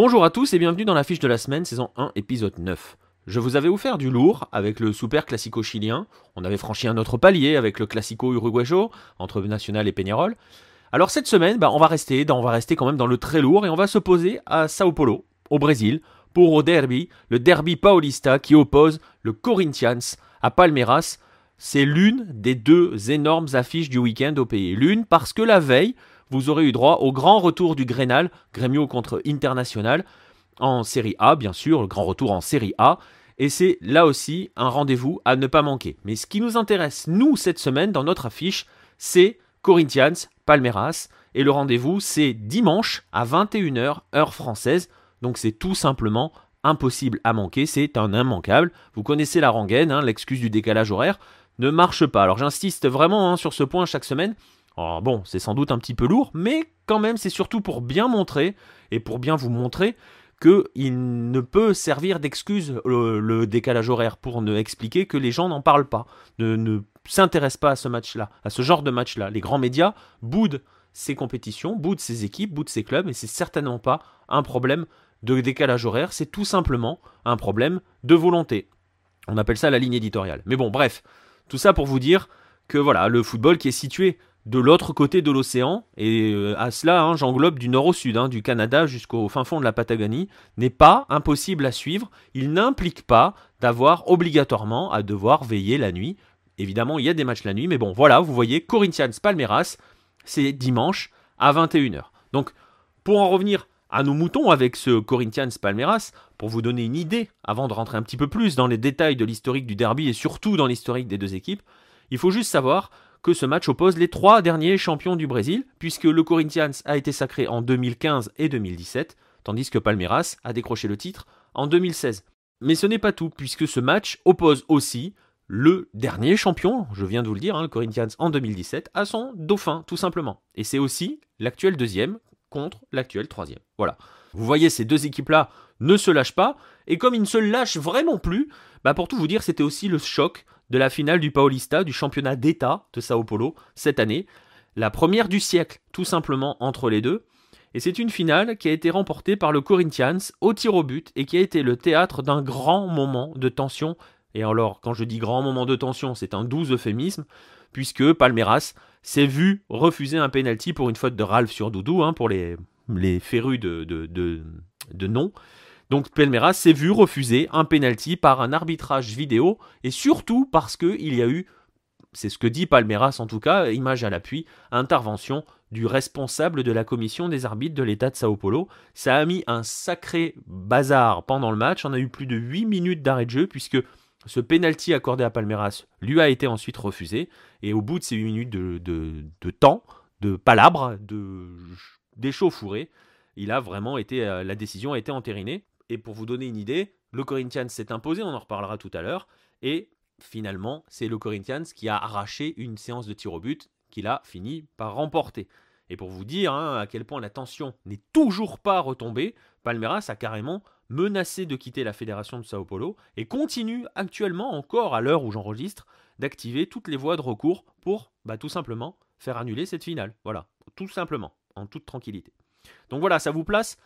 Bonjour à tous et bienvenue dans la fiche de la semaine, saison 1, épisode 9. Je vous avais offert du lourd avec le Super Classico chilien. On avait franchi un autre palier avec le Classico uruguayo entre National et Peñarol. Alors cette semaine, bah, on va rester, on va rester quand même dans le très lourd et on va s'opposer à Sao Paulo, au Brésil, pour au derby, le derby paulista qui oppose le Corinthians à Palmeiras. C'est l'une des deux énormes affiches du week-end au pays. L'une parce que la veille, vous aurez eu droit au grand retour du Grenal, Grêmio contre International, en Série A, bien sûr, le grand retour en Série A. Et c'est là aussi un rendez-vous à ne pas manquer. Mais ce qui nous intéresse, nous, cette semaine, dans notre affiche, c'est Corinthians, Palmeiras. Et le rendez-vous, c'est dimanche à 21h, heure française. Donc c'est tout simplement impossible à manquer. C'est un immanquable. Vous connaissez la rengaine, hein, l'excuse du décalage horaire ne marche pas. Alors j'insiste vraiment hein, sur ce point chaque semaine. Alors bon, c'est sans doute un petit peu lourd, mais quand même, c'est surtout pour bien montrer et pour bien vous montrer qu'il ne peut servir d'excuse le, décalage horaire pour ne expliquer que les gens n'en parlent pas, ne, ne s'intéressent pas à ce match-là, à ce genre de match-là. Les grands médias boudent ces compétitions, boudent ces équipes, boudent ces clubs, et c'est certainement pas un problème de décalage horaire, c'est tout simplement un problème de volonté. On appelle ça la ligne éditoriale. Mais bon, bref, tout ça pour vous dire que voilà, le football qui est situé de l'autre côté de l'océan, et euh, à cela hein, j'englobe du nord au sud, hein, du Canada jusqu'au fin fond de la Patagonie, n'est pas impossible à suivre. Il n'implique pas d'avoir obligatoirement à devoir veiller la nuit. Évidemment, il y a des matchs la nuit, mais bon, voilà, vous voyez, Corinthians Palmeiras, c'est dimanche à 21h. Donc, pour en revenir à nos moutons avec ce Corinthians Palmeiras, pour vous donner une idée, avant de rentrer un petit peu plus dans les détails de l'historique du derby et surtout dans l'historique des deux équipes, il faut juste savoir que ce match oppose les trois derniers champions du Brésil, puisque le Corinthians a été sacré en 2015 et 2017, tandis que Palmeiras a décroché le titre en 2016. Mais ce n'est pas tout, puisque ce match oppose aussi le dernier champion, je viens de vous le dire, hein, le Corinthians en 2017, à son dauphin, tout simplement. Et c'est aussi l'actuel deuxième contre l'actuel troisième. Voilà. Vous voyez, ces deux équipes-là ne se lâchent pas, et comme ils ne se lâchent vraiment plus, bah pour tout vous dire, c'était aussi le choc de la finale du Paulista, du championnat d'État de Sao Paulo, cette année. La première du siècle, tout simplement, entre les deux. Et c'est une finale qui a été remportée par le Corinthians au tir au but et qui a été le théâtre d'un grand moment de tension. Et alors, quand je dis grand moment de tension, c'est un doux euphémisme, puisque Palmeiras s'est vu refuser un penalty pour une faute de Ralph sur Doudou, hein, pour les, les férus de, de, de, de nom. Donc Palmeiras s'est vu refuser un penalty par un arbitrage vidéo et surtout parce qu'il y a eu, c'est ce que dit Palmeiras en tout cas, image à l'appui, intervention du responsable de la commission des arbitres de l'État de Sao Paulo. Ça a mis un sacré bazar pendant le match. On a eu plus de 8 minutes d'arrêt de jeu puisque ce penalty accordé à Palmeiras lui a été ensuite refusé. Et au bout de ces 8 minutes de, de temps, de palabres, de d'échauffourée, il a vraiment été, euh, la décision a été entérinée. Et pour vous donner une idée, le Corinthians s'est imposé, on en reparlera tout à l'heure. Et finalement, c'est le Corinthians qui a arraché une séance de tir au but qu'il a fini par remporter. Et pour vous dire hein, à quel point la tension n'est toujours pas retombée, Palmeiras a carrément menacé de quitter la fédération de Sao Paulo et continue actuellement encore à l'heure où j'enregistre d'activer toutes les voies de recours pour bah, tout simplement faire annuler cette finale. Voilà, tout simplement, en toute tranquillité. Donc voilà, ça vous place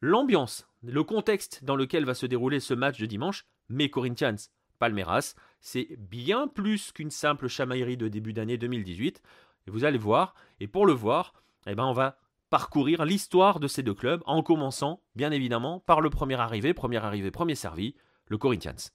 l'ambiance, le contexte dans lequel va se dérouler ce match de dimanche, mais Corinthians Palmeiras, c'est bien plus qu'une simple chamaillerie de début d'année 2018. Et vous allez voir, et pour le voir, eh ben on va parcourir l'histoire de ces deux clubs en commençant, bien évidemment, par le premier arrivé, premier arrivé, premier servi, le Corinthians.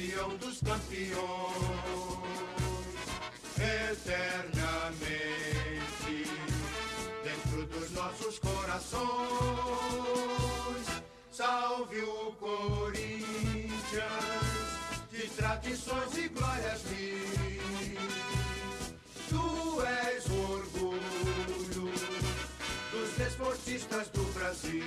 campeão dos campeões, eternamente dentro dos nossos corações. Salve o Corinthians, de tradições e glórias mil. Tu és o orgulho dos esportistas do Brasil.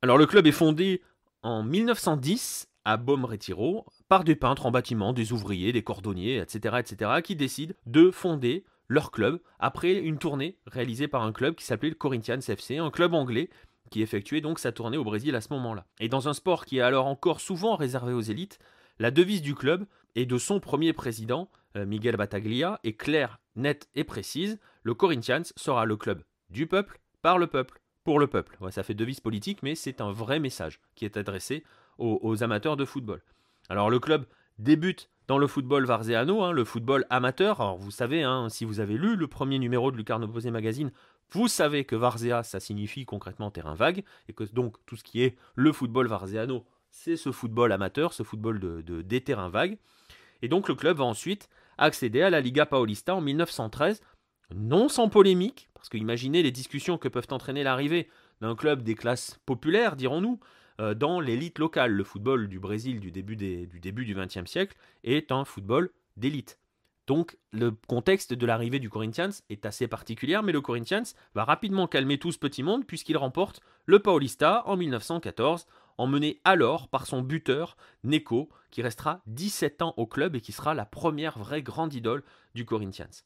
Alors le club est fondé en 1910 à Baume Retiro par des peintres en bâtiment, des ouvriers, des cordonniers, etc., etc., qui décident de fonder leur club après une tournée réalisée par un club qui s'appelait le Corinthians FC, un club anglais qui effectuait donc sa tournée au Brésil à ce moment-là. Et dans un sport qui est alors encore souvent réservé aux élites, la devise du club et de son premier président, euh, Miguel Bataglia, est claire, nette et précise. Le Corinthians sera le club du peuple, par le peuple, pour le peuple. ça fait devise politique, mais c'est un vrai message qui est adressé aux, amateurs de football. Alors le club débute dans le football varzeano, hein, le football amateur. Alors vous savez, hein, si vous avez lu le premier numéro de Lucarno Posé Magazine, vous savez que Varzea, ça signifie concrètement terrain vague, et que donc tout ce qui est le football varzeano, c'est ce football amateur, ce football de, des terrains vagues. Et donc le club va ensuite accéder à la Liga Paulista en 1913, non sans polémique, parce que imaginez les discussions que peuvent entraîner l'arrivée d'un club des classes populaires, dirons-nous, dans l'élite locale. Le football du Brésil du début, du début du XXe siècle est un football d'élite. Donc le contexte de l'arrivée du Corinthians est assez particulier, mais le Corinthians va rapidement calmer tout ce petit monde puisqu'il remporte le Paulista en 1914, emmené alors par son buteur, Neko, qui restera 17 ans au club et qui sera la première vraie grande idole du Corinthians.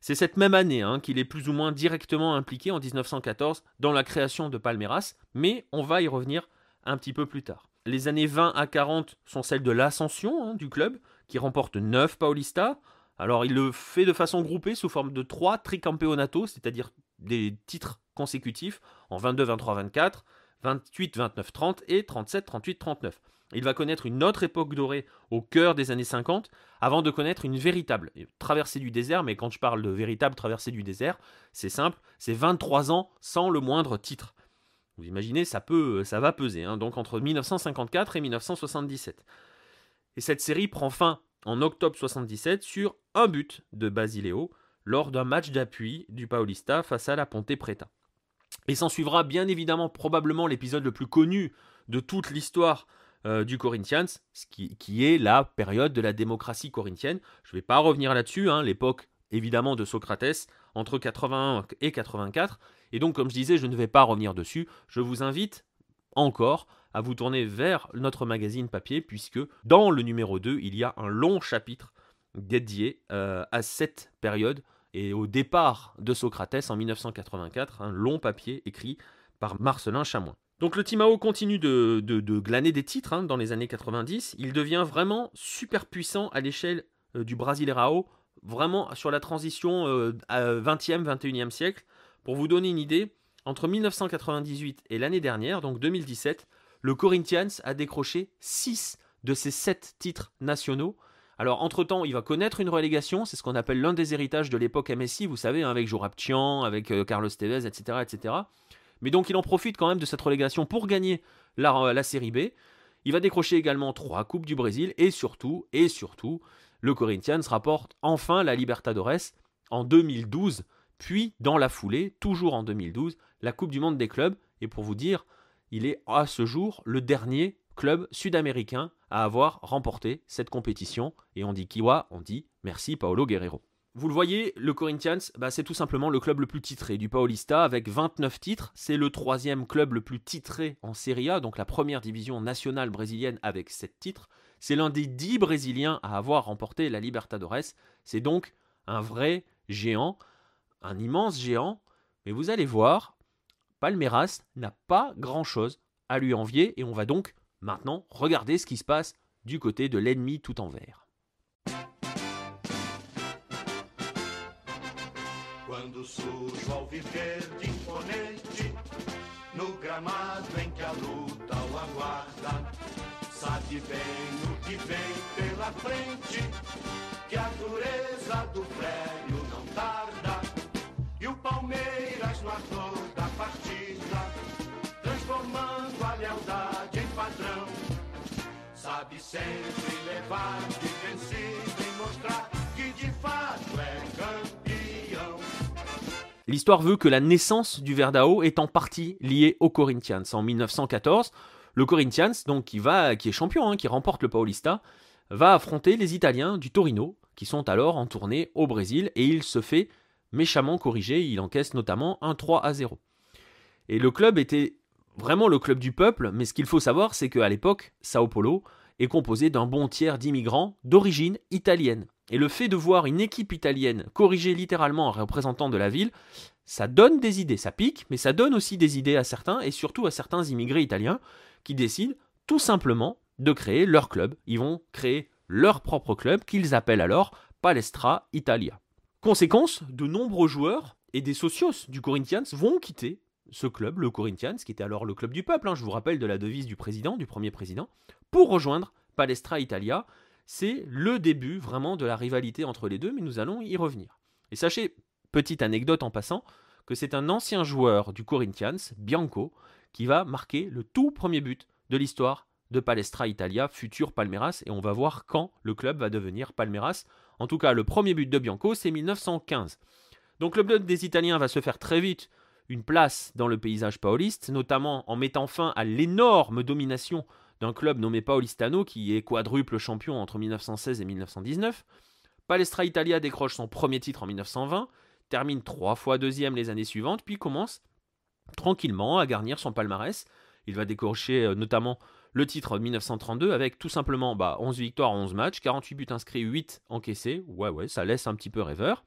C'est cette même année hein, qu'il est plus ou moins directement impliqué en 1914 dans la création de Palmeiras, mais on va y revenir un petit peu plus tard. Les années 20 à 40 sont celles de l'ascension hein, du club, qui remporte 9 Paulista. Alors il le fait de façon groupée sous forme de 3 tricampeonato, c'est-à-dire des titres consécutifs en 22, 23, 24, 28, 29, 30 et 37, 38, 39. Il va connaître une autre époque dorée au cœur des années 50 avant de connaître une véritable traversée du désert. Mais quand je parle de véritable traversée du désert, c'est simple, c'est 23 ans sans le moindre titre. Vous imaginez, ça, peut, ça va peser, hein, donc entre 1954 et 1977. Et cette série prend fin en octobre 77 sur un but de Basileo lors d'un match d'appui du Paulista face à la Ponte Preta. Et s'en suivra bien évidemment probablement l'épisode le plus connu de toute l'histoire euh, du Corinthians, qui, qui, est la période de la démocratie corinthienne. Je ne vais pas revenir là-dessus, hein, l'époque évidemment de Socrates entre 81 et 84, et donc, comme je disais, je ne vais pas revenir dessus. Je vous invite encore à vous tourner vers notre magazine papier, puisque dans le numéro 2, il y a un long chapitre dédié euh, à cette période et au départ de Socrates en 1984, un long papier écrit par Marcelin Chamois. Donc le Timao continue de, glaner des titres hein, dans les années 90. Il devient vraiment super puissant à l'échelle euh, du Brasileirao, vraiment sur la transition 20e, euh, 21e siècle. Pour vous donner une idée, entre 1998 et l'année dernière, donc 2017, le Corinthians a décroché 6 de ses 7 titres nationaux. Alors, entre-temps, il va connaître une relégation, c'est ce qu'on appelle l'un des héritages de l'époque MSI, vous savez, hein, avec avec euh, Carlos Tevez, etc., etc. Mais donc, il en profite quand même de cette relégation pour gagner la, euh, la Série B. Il va décrocher également 3 Coupes du Brésil, et surtout, et surtout, le Corinthians rapporte enfin la Libertadores en 2012 puis, dans la foulée, toujours en 2012, la Coupe du Monde des clubs. Et pour vous dire, il est à ce jour le dernier club sud-américain à avoir remporté cette compétition. Et on dit Kiwa, on dit merci Paolo Guerrero. Vous le voyez, le Corinthians, bah, c'est tout simplement le club le plus titré du Paulista avec 29 titres. C'est le troisième club le plus titré en Serie A, donc la première division nationale brésilienne avec 7 titres. C'est l'un des 10 Brésiliens à avoir remporté la Libertadores. C'est donc un vrai géant un immense géant, mais vous allez voir, Palmeiras n'a pas grand-chose à lui envier et on va donc maintenant regarder ce qui se passe du côté de l'ennemi tout en vert. L'histoire veut que la naissance du Verdao est en partie liée aux Corinthians. En 1914, le Corinthians, donc qui, va, qui est champion, hein, qui remporte le Paulista, va affronter les Italiens du Torino, qui sont alors en tournée au Brésil, et il se fait méchamment corrigé, il encaisse notamment un 3 à 0. Et le club était vraiment le club du peuple, mais ce qu'il faut savoir, c'est qu'à l'époque, Sao Paulo est composé d'un bon tiers d'immigrants d'origine italienne. Et le fait de voir une équipe italienne corriger littéralement un représentant de la ville, ça donne des idées, ça pique, mais ça donne aussi des idées à certains, et surtout à certains immigrés italiens, qui décident tout simplement de créer leur club. Ils vont créer leur propre club, qu'ils appellent alors Palestra Italia. Conséquence, de nombreux joueurs et des socios du Corinthians vont quitter ce club, le Corinthians, qui était alors le club du peuple, hein, je vous rappelle de la devise du président, du premier président, pour rejoindre Palestra Italia. C'est le début vraiment de la rivalité entre les deux, mais nous allons y revenir. Et sachez, petite anecdote en passant, que c'est un ancien joueur du Corinthians, Bianco, qui va marquer le tout premier but de l'histoire de Palestra Italia, futur Palmeiras, et on va voir quand le club va devenir Palmeiras. En tout cas, le premier but de Bianco, c'est 1915. Donc le club des Italiens va se faire très vite une place dans le paysage pauliste, notamment en mettant fin à l'énorme domination d'un club nommé Paulistano qui est quadruple champion entre 1916 et 1919. Palestra Italia décroche son premier titre en 1920, termine trois fois deuxième les années suivantes, puis commence tranquillement à garnir son palmarès. Il va décrocher euh, notamment le titre 1932 avec tout simplement bah, 11 victoires 11 matchs, 48 buts inscrits, 8 encaissés. Ouais, ouais, ça laisse un petit peu rêveur.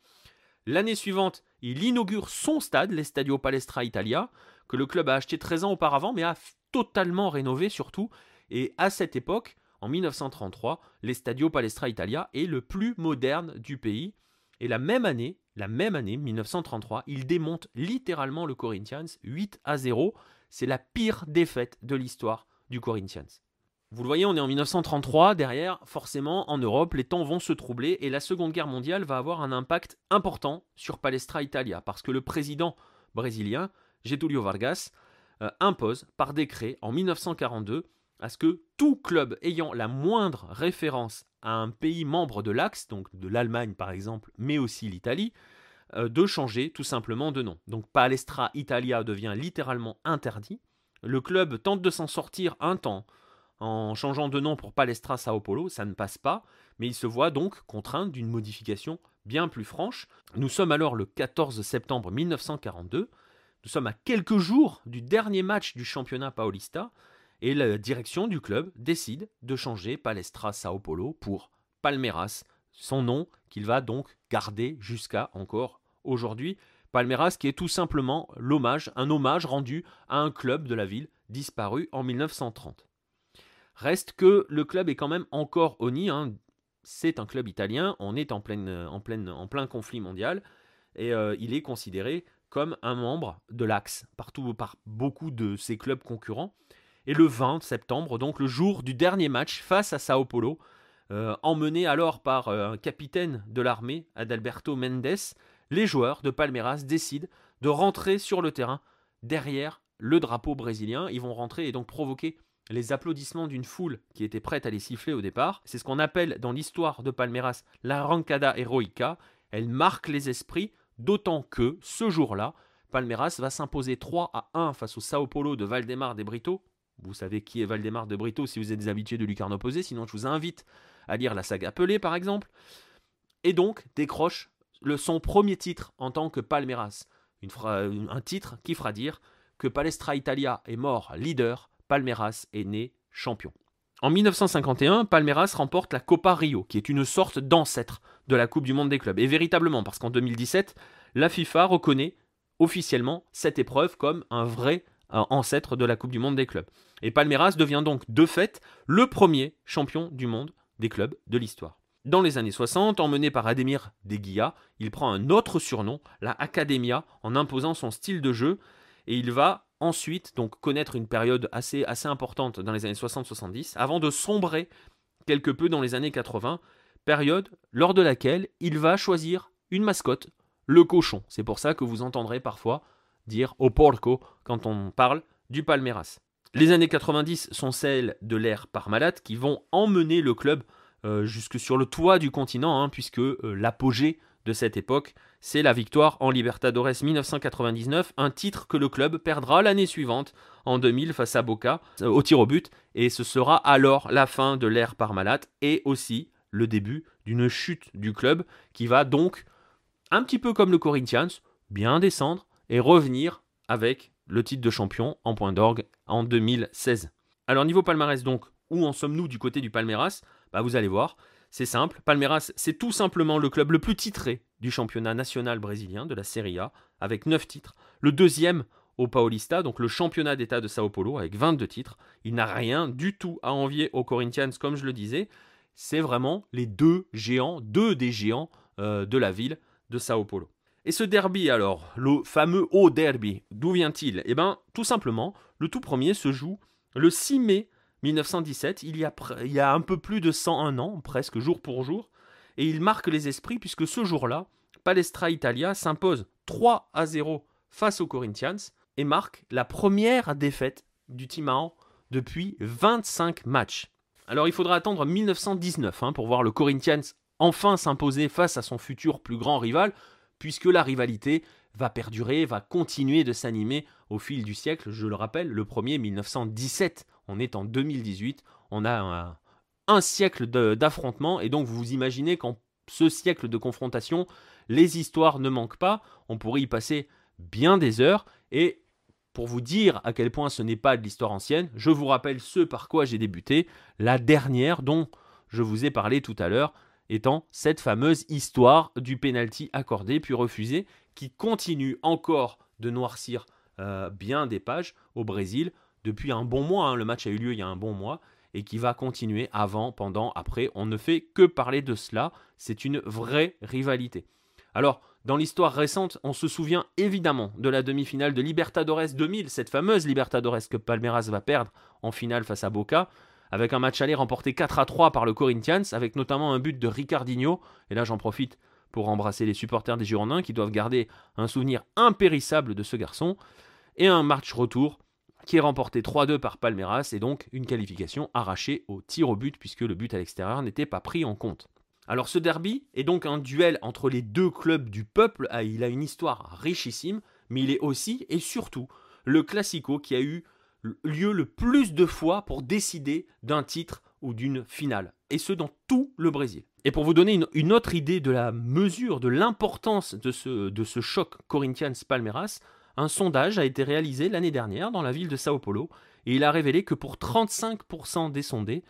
L'année suivante, il inaugure son stade, l'Estadio Palestra Italia, que le club a acheté 13 ans auparavant, mais a totalement rénové surtout. Et à cette époque, en 1933, l'Estadio Palestra Italia est le plus moderne du pays. Et la même année, la même année, 1933, il démonte littéralement le Corinthians 8 à 0. C'est la pire défaite de l'histoire du Corinthians. Vous le voyez, on est en 1933, derrière, forcément, en Europe, les temps vont se troubler et la Seconde Guerre mondiale va avoir un impact important sur Palestra Italia, parce que le président brésilien, Getúlio Vargas, euh, impose par décret en 1942 à ce que tout club ayant la moindre référence à un pays membre de l'Axe, donc de l'Allemagne par exemple, mais aussi l'Italie, euh, de changer tout simplement de nom. Donc Palestra Italia devient littéralement interdit. Le club tente de s'en sortir un temps en changeant de nom pour Palestra Sao Paulo, ça ne passe pas, mais il se voit donc contraint d'une modification bien plus franche. Nous sommes alors le 14 septembre 1942, nous sommes à quelques jours du dernier match du championnat paulista, et la direction du club décide de changer Palestra Sao Paulo pour Palmeiras, son nom qu'il va donc garder jusqu'à encore aujourd'hui. Palmeiras qui est tout simplement l'hommage, un hommage rendu à un club de la ville disparu en 1930. Reste que le club est quand même encore honni. Hein. C'est un club italien, on est en plein conflit mondial, et euh, il est considéré comme un membre de l'Axe, partout par beaucoup de ses clubs concurrents. Et le 20 septembre, donc le jour du dernier match face à Sao Paulo, euh, emmené alors par euh, un capitaine de l'armée, Adalberto Mendes, les joueurs de Palmeiras décident de rentrer sur le terrain derrière le drapeau brésilien. Ils vont rentrer et donc provoquer les applaudissements d'une foule qui était prête à les siffler au départ. C'est ce qu'on appelle dans l'histoire de Palmeiras la rancada heroica. Elle marque les esprits, d'autant que ce jour-là, Palmeiras va s'imposer 3 à 1 face au Sao Paulo de Valdemar de Brito. Vous savez qui est Valdemar de Brito si vous êtes des habitués de Lucarne opposé, sinon je vous invite à lire la saga Pelé par exemple. Et donc décroche le, son premier titre en tant que Palmeiras. un titre qui fera dire que Palestra Italia est mort leader Palmeiras est né champion. En 1951, Palmeiras remporte la Copa Rio, qui est une sorte d'ancêtre de la Coupe du Monde des clubs. Et véritablement, parce qu'en 2017, la FIFA reconnaît officiellement cette épreuve comme un vrai euh, ancêtre de la Coupe du Monde des clubs. Et Palmeiras devient donc de fait le premier champion du monde des clubs de l'histoire. Dans les années 60, emmené par Ademir Deguia, il prend un autre surnom, la Academia, en imposant son style de jeu, et il va ensuite donc connaître une période assez, assez importante dans les années 60-70, avant de sombrer quelque peu dans les années 80, période lors de laquelle il va choisir une mascotte, le cochon. C'est pour ça que vous entendrez parfois dire au porco quand on parle du Palmeiras. Les années 90 sont celles de l'ère Parmalat qui vont emmener le club euh, jusque sur le toit du continent, hein, puisque euh, l'apogée de cette époque, c'est la victoire en Libertadores 1999, un titre que le club perdra l'année suivante, en 2000, face à Boca, euh, au tir au but, et ce sera alors la fin de l'ère Parmalat et aussi le début d'une chute du club qui va donc, un petit peu comme le Corinthians, bien descendre et revenir avec le titre de champion en point d'orgue en 2016. Alors niveau palmarès donc, où en sommes-nous du côté du Palmeiras? Bah, Vous allez voir, c'est simple. Palmeiras, c'est tout simplement le club le plus titré du championnat national brésilien, de la Serie A, avec 9 titres. Le deuxième au Paulista, donc le championnat d'État de Sao Paulo, avec 22 titres. Il n'a rien du tout à envier aux Corinthians, comme je le disais. C'est vraiment les deux géants, deux des géants euh, de la ville de Sao Paulo. Et ce derby alors, le fameux haut derby, d'où vient-il? Eh bien, tout simplement, le tout premier se joue le 6 mai 1917, il y, a, un peu plus de 101 ans, presque jour pour jour, et il marque les esprits puisque ce jour-là, Palestra Italia s'impose 3 à 0 face aux Corinthians et marque la première défaite du Timao depuis 25 matchs. Alors il faudra attendre 1919 hein, pour voir le Corinthians enfin s'imposer face à son futur plus grand rival, puisque la rivalité va perdurer, va continuer de s'animer au fil du siècle. Je le rappelle, le premier 1917, on est en 2018, on a un, siècle d'affrontement, et donc vous imaginez qu'en ce siècle de confrontation, les histoires ne manquent pas, on pourrait y passer bien des heures, et pour vous dire à quel point ce n'est pas de l'histoire ancienne, je vous rappelle ce par quoi j'ai débuté, la dernière dont je vous ai parlé tout à l'heure, étant cette fameuse histoire du penalty accordé puis refusé, qui continue encore de noircir euh, bien des pages au Brésil depuis un bon mois. Hein. Le match a eu lieu il y a un bon mois et qui va continuer avant, pendant, après. On ne fait que parler de cela. C'est une vraie rivalité. Alors, dans l'histoire récente, on se souvient évidemment de la demi-finale de Libertadores 2000, cette fameuse Libertadores que Palmeiras va perdre en finale face à Boca, avec un match aller remporté 4 à 3 par le Corinthians, avec notamment un but de Ricardinho. Et là, j'en profite pour embrasser les supporters des Girondins qui doivent garder un souvenir impérissable de ce garçon. Et un match retour qui est remporté 3-2 par Palmeiras et donc une qualification arrachée au tir au but puisque le but à l'extérieur n'était pas pris en compte. Alors ce derby est donc un duel entre les deux clubs du peuple, ah, il a une histoire richissime, mais il est aussi et surtout le classico qui a eu lieu le plus de fois pour décider d'un titre ou d'une finale, et ce dans tout le Brésil. Et pour vous donner une, autre idée de la mesure, de l'importance de ce, de ce choc Corinthians-Palmeiras, un sondage a été réalisé l'année dernière dans la ville de Sao Paulo et il a révélé que pour 35% des sondés,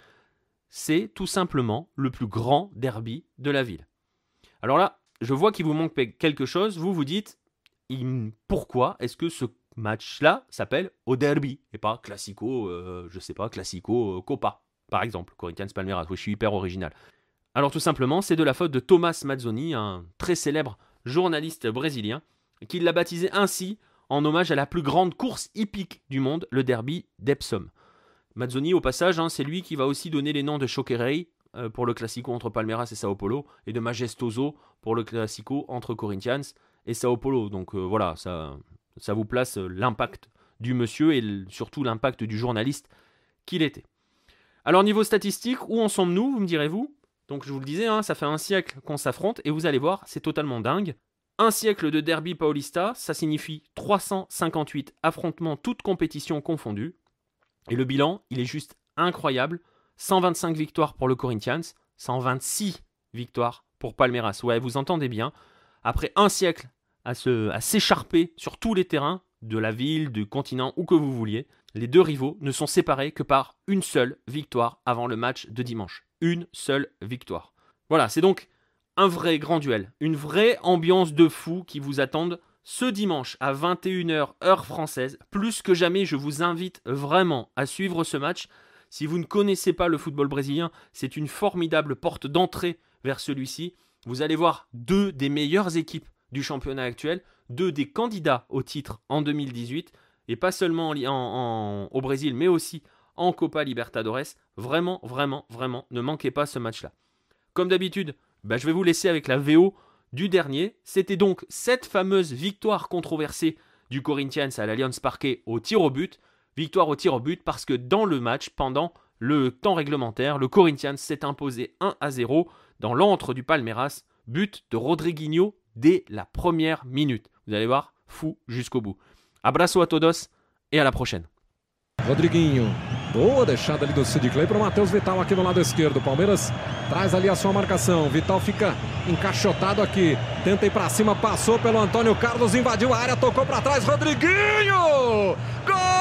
c'est tout simplement le plus grand derby de la ville. Alors là, je vois qu'il vous manque quelque chose, vous vous dites pourquoi est-ce que ce match-là s'appelle au derby et pas classico, euh, je sais pas, classico euh, Copa par exemple, Corinthians Palmeiras, oui, je suis hyper original. Alors tout simplement, c'est de la faute de Thomas Mazzoni, un très célèbre journaliste brésilien, qui l'a baptisé ainsi en hommage à la plus grande course hippique du monde, le derby d'Epsom. Mazzoni, au passage, hein, c'est lui qui va aussi donner les noms de Choquerei euh, pour le Classico entre Palmeiras et Sao Paulo, et de Majestoso pour le Classico entre Corinthians et Sao Paulo. Donc voilà, ça, ça vous place euh, l'impact du monsieur et surtout l'impact du journaliste qu'il était. Alors niveau statistique, où en sommes-nous, vous me direz-vous? Donc je vous le disais, hein, ça fait un siècle qu'on s'affronte, et vous allez voir, c'est totalement dingue. Un siècle de derby paulista, ça signifie 358 affrontements, toutes compétitions confondues. Et le bilan, il est juste incroyable. 125 victoires pour le Corinthians, 126 victoires pour Palmeiras. Ouais, vous entendez bien. Après un siècle à, à s'écharper sur tous les terrains, de la ville, du continent, où que vous vouliez, les deux rivaux ne sont séparés que par une seule victoire avant le match de dimanche. Une seule victoire. Voilà, c'est donc un vrai grand duel, une vraie ambiance de fou qui vous attendent ce dimanche à 21h heure française. Plus que jamais, je vous invite vraiment à suivre ce match. Si vous ne connaissez pas le football brésilien, c'est une formidable porte d'entrée vers celui-ci. Vous allez voir deux des meilleures équipes du championnat actuel, deux des candidats au titre en 2018, et pas seulement au Brésil, mais aussi en Copa Libertadores. Vraiment, vraiment, vraiment, ne manquez pas ce match-là. Comme d'habitude, bah, je vais vous laisser avec la VO du dernier. C'était donc cette fameuse victoire controversée du Corinthians à l'Allianz Parquet au tir au but. Victoire au tir au but parce que dans le match, pendant le temps réglementaire, le Corinthians s'est imposé 1 à 0 dans l'antre du Palmeiras. But de Rodriguinho dès la première minute. Vous allez voir, fou jusqu'au bout. Abraço a todos et à la prochaine. Rodriguinho, boa deixada ali do Sid Clay para o Matheus Vital aqui no lado esquerdo. Palmeiras traz ali a sua marcação. Vital fica encaixotado aqui. Tenta ir para cima, passou pelo Antônio Carlos, invadiu a área, tocou para trás. Rodriguinho! Gol!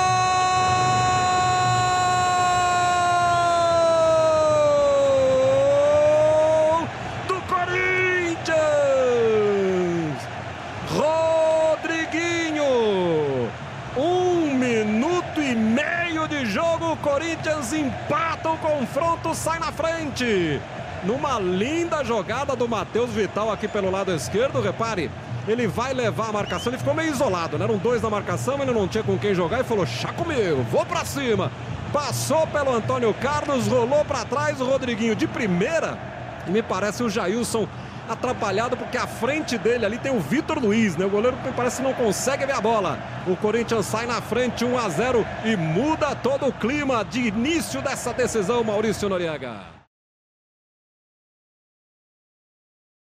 minuto e meio de jogo, o Corinthians empata o confronto, sai na frente. Numa linda jogada do Matheus Vital aqui pelo lado esquerdo, repare. Ele vai levar a marcação, ele ficou meio isolado, né? Eram dois na marcação, ele não tinha com quem jogar e falou: chá comigo, vou pra cima. Passou pelo Antônio Carlos, rolou para trás o Rodriguinho de primeira. Me parece o Jailson atrapalhado porque à frente dele ali tem o Vitor Luiz, né? O goleiro parece que não consegue ver a bola. O Corinthians sai na frente 1 a 0 e muda todo o clima de início dessa decisão, Maurício Noriega.